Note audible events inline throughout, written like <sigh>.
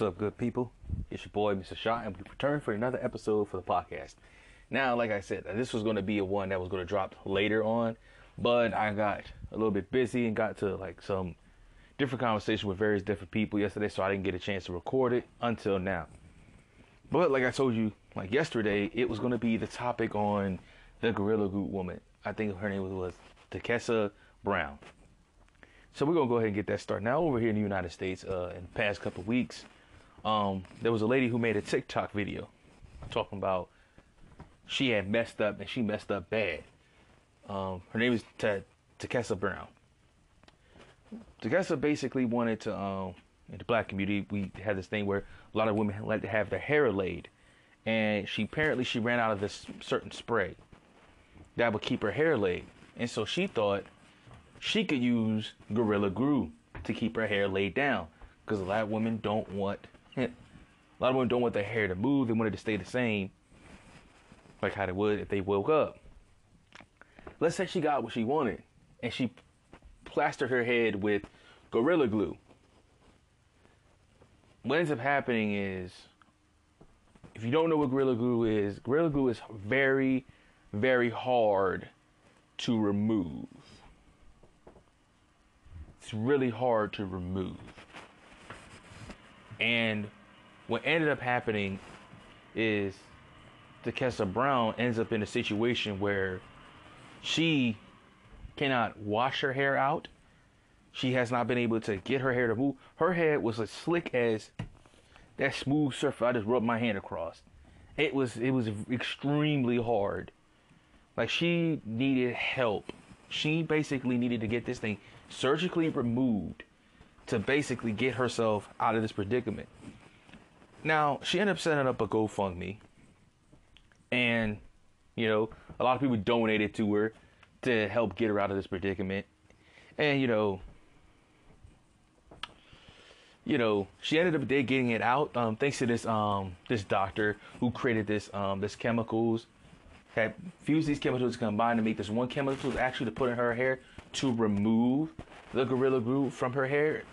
What's up, good people? It's your boy, Mr. Shaw, and we return for another episode for the podcast. Now, like I said, this was going to be a one that was going to drop later on, but I got a little bit busy and got to like some different conversation with various different people yesterday, so I didn't get a chance to record it until now. But like I told you, like yesterday, it was going to be the topic on the Gorilla Glue woman. I think her name was, Takessa Brown. So we're gonna go ahead and get that started. Now over here in the United States, uh, in the past couple weeks, um, there was a lady who made a TikTok video talking about she had messed up and she messed up bad. Um, her name is T- Takessa Brown. Takessa basically wanted to, um, in the black community, we had this thing where a lot of women like to have their hair laid, and she apparently she ran out of this certain spray that would keep her hair laid, and so she thought she could use Gorilla Glue to keep her hair laid down because a lot of women don't want a lot of women don't want their hair to move. They want it to stay the same, like how they would if they woke up. Let's say she got what she wanted, and she plastered her head with Gorilla Glue. What ends up happening is, if you don't know what Gorilla Glue is, Gorilla Glue is very, very hard to remove it's really hard to remove. And what ended up happening is Takessa Brown ends up in a situation where she cannot wash her hair out. She has not been able to get her hair to move. Her hair was as slick as that smooth surface I just rubbed my hand across. It was it was extremely hard. Like she needed help. She basically needed to get this thing surgically removed to basically get herself out of this predicament. Now, she ended up setting up a GoFundMe, and you know, a lot of people donated to her to help get her out of this predicament. And you know, you know, she ended up getting it out um, thanks to this um, this doctor who created this um, this chemicals had fused these chemicals combined to make this one chemical actually to put in her hair to remove the gorilla glue from her hair.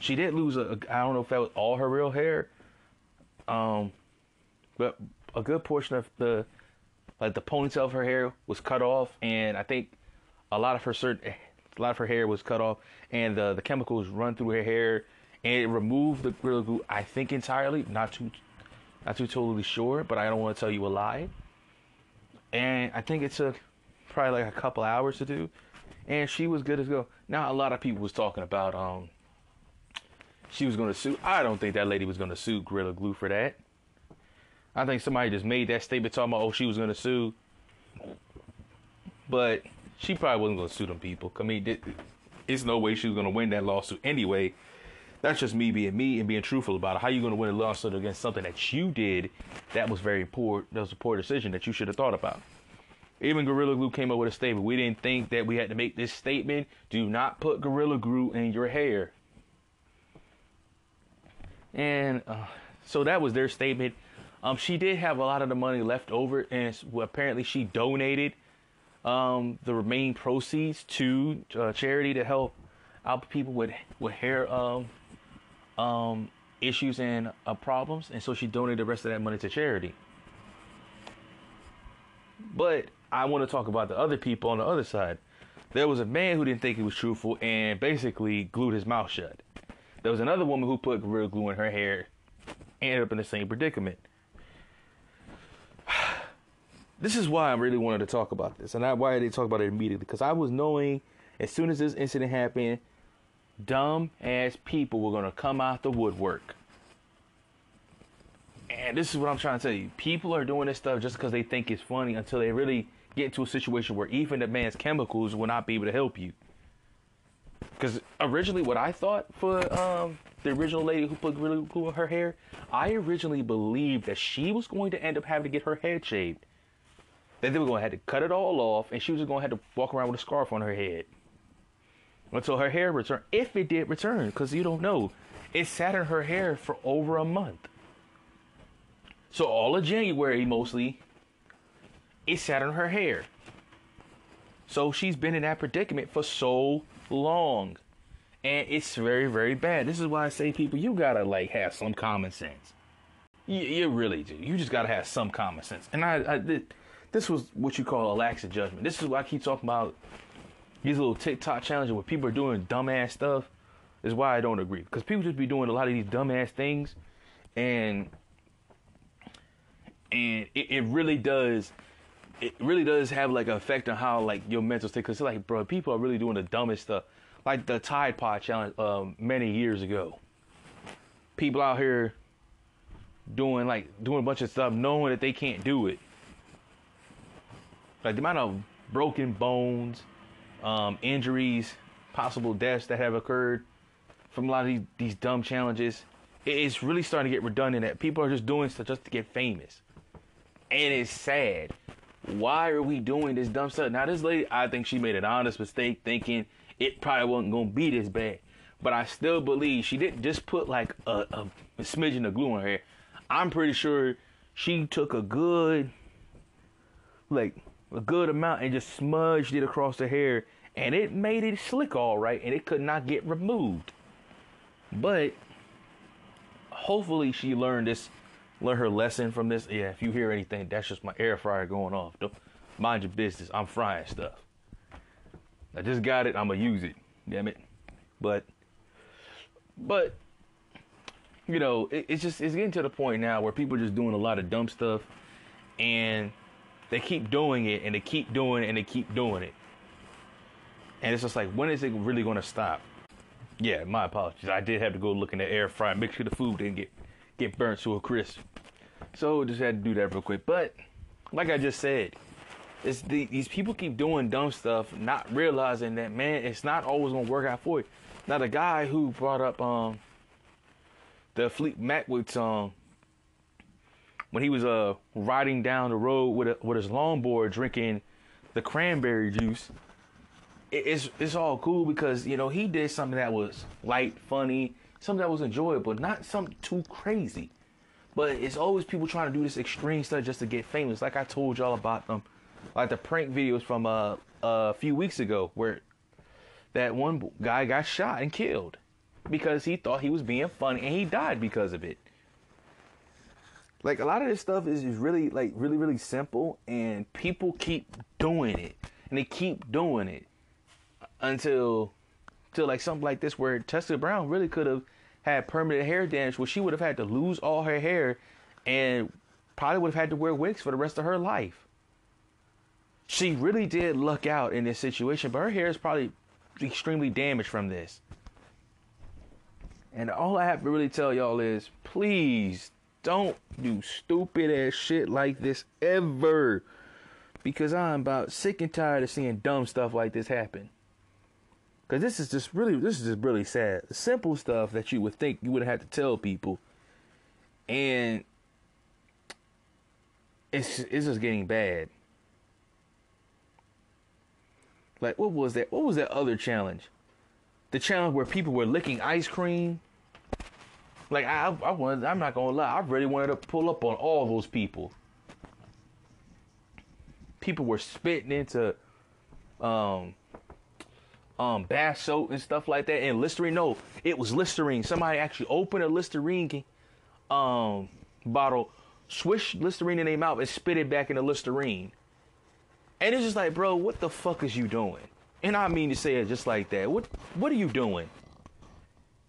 She did lose a, a I don't know if that was all her real hair, um, but a good portion of the like the ponytail of her hair was cut off, and I think a lot of her certain a lot of her hair was cut off, and the the chemicals run through her hair, and it removed the gorilla glue. I think entirely, not too not too totally sure, but I don't want to tell you a lie. And I think it took probably like a couple hours to do and she was good as go. Now a lot of people was talking about um she was going to sue. I don't think that lady was going to sue Gorilla Glue for that. I think somebody just made that statement talking about oh she was going to sue, but she probably wasn't going to sue them people. I mean, it's no way she was going to win that lawsuit anyway. That's just me being me and being truthful about it. How you going to win a lawsuit against something that you did that was very poor? That was a poor decision that you should have thought about. Even Gorilla Glue came up with a statement. We didn't think that we had to make this statement. Do not put Gorilla Glue in your hair. And uh, so that was their statement. Um, she did have a lot of the money left over, and apparently she donated um, the remaining proceeds to uh, charity to help out people with with hair um, um, issues and uh, problems. And so she donated the rest of that money to charity. But I want to talk about the other people on the other side. There was a man who didn't think he was truthful and basically glued his mouth shut. There was another woman who put Gorilla Glue in her hair, and ended up in the same predicament. <sighs> This is why I really wanted to talk about this, and I, why I didn't talk about it immediately, because I was knowing as soon as this incident happened, dumb ass people were gonna come out the woodwork. And this is what I'm trying to tell you. People are doing this stuff just because they think it's funny until they really get into a situation where even the man's chemicals will not be able to help you. Because originally, what I thought for um, the original lady who put really glue in her hair, I originally believed that she was going to end up having to get her head shaved. That they were going to have to cut it all off, and she was going to have to walk around with a scarf on her head until her hair returned. If it did return, because you don't know, it sat in her hair for over a month. So all of January, mostly, it sat on her hair. So she's been in that predicament for so long. and it's very very bad. This is why I say people, you gotta like have some common sense. You, you really do. You just gotta have some common sense. And I, I this was what you call a lax of judgment. This is why I keep talking about these little TikTok challenges where people are doing dumbass stuff. Is why I don't agree because people just be doing a lot of these dumbass things, and and it, it really does it really does have like an effect on how like your mental state. Cause it's like, bro, people are really doing the dumbest stuff, like the Tide Pod challenge um, many years ago. People out here doing like doing a bunch of stuff, knowing that they can't do it. Like the amount of broken bones, um, injuries, possible deaths that have occurred from a lot of these, these dumb challenges. It's really starting to get redundant that people are just doing stuff just to get famous. And it's sad. Why are we doing this dumb stuff? Now, this lady, I think she made an honest mistake thinking it probably wasn't going to be this bad. But I still believe she didn't just put like a, a, a smidgen of glue on her hair. I'm pretty sure she took a good, like, a good amount and just smudged it across the hair and it made it slick all right and it could not get removed. But hopefully she learned this learn her lesson from this. Yeah, if you hear anything, that's just my air fryer going off. Don't mind your business. I'm frying stuff. I just got it. I'm gonna use it. Damn it. But but you know, it, it's just it's getting to the point now where people are just doing a lot of dumb stuff and they keep doing it and they keep doing it and they keep doing it. And it's just like, when is it really to stop? Yeah, my apologies. I did have to go look in the air fryer, make sure the food didn't get get burnt to a crisp. So just had to do that real quick. But like I just said, it's the, these people keep doing dumb stuff, not realizing that man, it's not always gonna work out for you. Now the guy who brought up um the Fleet Macwood song when he was uh riding down the road with a, with his longboard drinking the cranberry juice it's it's all cool because you know he did something that was light, funny, something that was enjoyable, not something too crazy. But it's always people trying to do this extreme stuff just to get famous. Like I told y'all about them, like the prank videos from uh, a few weeks ago where that one guy got shot and killed because he thought he was being funny and he died because of it. Like a lot of this stuff is really like really really simple and people keep doing it and they keep doing it until till like something like this where Tessa Brown really could have had permanent hair damage where she would have had to lose all her hair and probably would have had to wear wigs for the rest of her life. She really did luck out in this situation, but her hair is probably extremely damaged from this. And all I have to really tell y'all is please don't do stupid ass shit like this ever. Because I'm about sick and tired of seeing dumb stuff like this happen. Cause this is just really this is just really sad. Simple stuff that you would think you would have to tell people, and it's it's just getting bad. Like what was that? What was that other challenge? The challenge where people were licking ice cream. Like I, I wanted, I'm not gonna lie, I really wanted to pull up on all those people. People were spitting into um, um, bath soap and stuff like that, and Listerine. No, it was Listerine. Somebody actually opened a Listerine um, bottle, swished Listerine in their mouth, and spit it back in the Listerine. And it's just like, bro, what the fuck is you doing? And I mean to say it just like that. What What are you doing?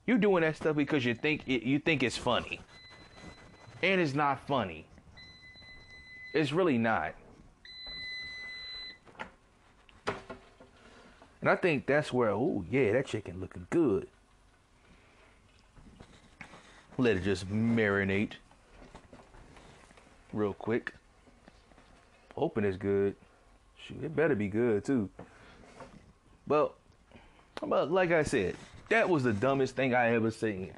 You're doing that stuff because you think it, you think it's funny, and it's not funny. It's really not. And I think that's where, oh yeah, that chicken looking good. Let it just marinate real quick. Hoping it's good. Shoot, it better be good too. Well, but like I said, that was the dumbest thing I ever seen.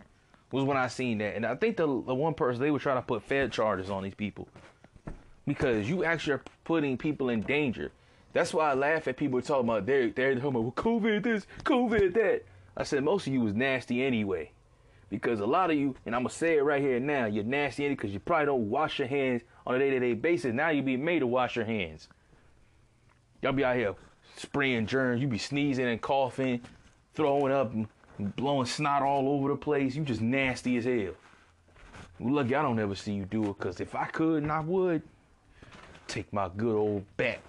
Was when I seen that, and I think the, the one person they were trying to put Fed charges on these people because you actually are putting people in danger. That's why I laugh at people talking about they're they're talking about COVID this, COVID that. I said most of you was nasty anyway, because a lot of you, and I'm gonna say it right here now, you're nasty because you probably don't wash your hands on a day-to-day basis. Now you be made to wash your hands. Y'all be out here spraying germs. You be sneezing and coughing, throwing up and blowing snot all over the place. You just nasty as hell. Lucky I don't ever see you do it, cause if I could and I would, take my good old bat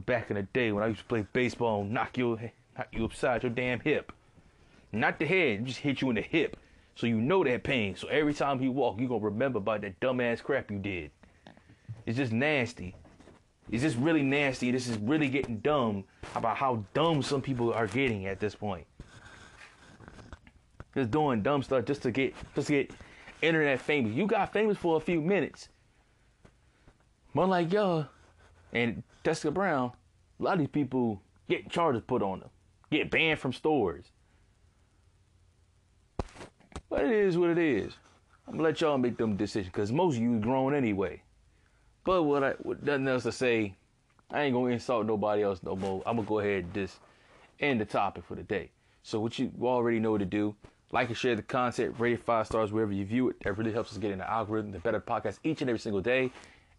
back in the day when I used to play baseball and knock you, knock you upside your damn hip. Not the head, just hit you in the hip. So you know that pain. So every time he walk, you're gonna remember about that dumbass crap you did. It's just nasty. It's just really nasty. This is really getting dumb about how dumb some people are getting at this point. Just doing dumb stuff just to get just to get internet famous. You got famous for a few minutes. But like y'all and Jessica Brown, a lot of these people get charges put on them, get banned from stores. But it is what it is. I'm gonna let y'all make them decisions because most of you grown anyway. But what I what nothing else to say, I ain't gonna insult nobody else no more. I'm gonna go ahead and just end the topic for the day. So what you already know to do. Like and share the content, rate it five stars wherever you view it. That really helps us get in the algorithm, the better podcast each and every single day.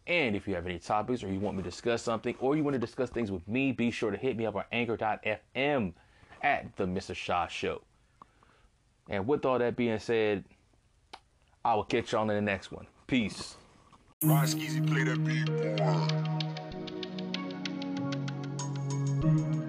And if you have any topics or you want me to discuss something or you want to discuss things with me, be sure to hit me up on anchor.fm at the Mr. Shaw Show. And with all that being said, I will catch y'all in the next one. Peace. Ron play that beat more.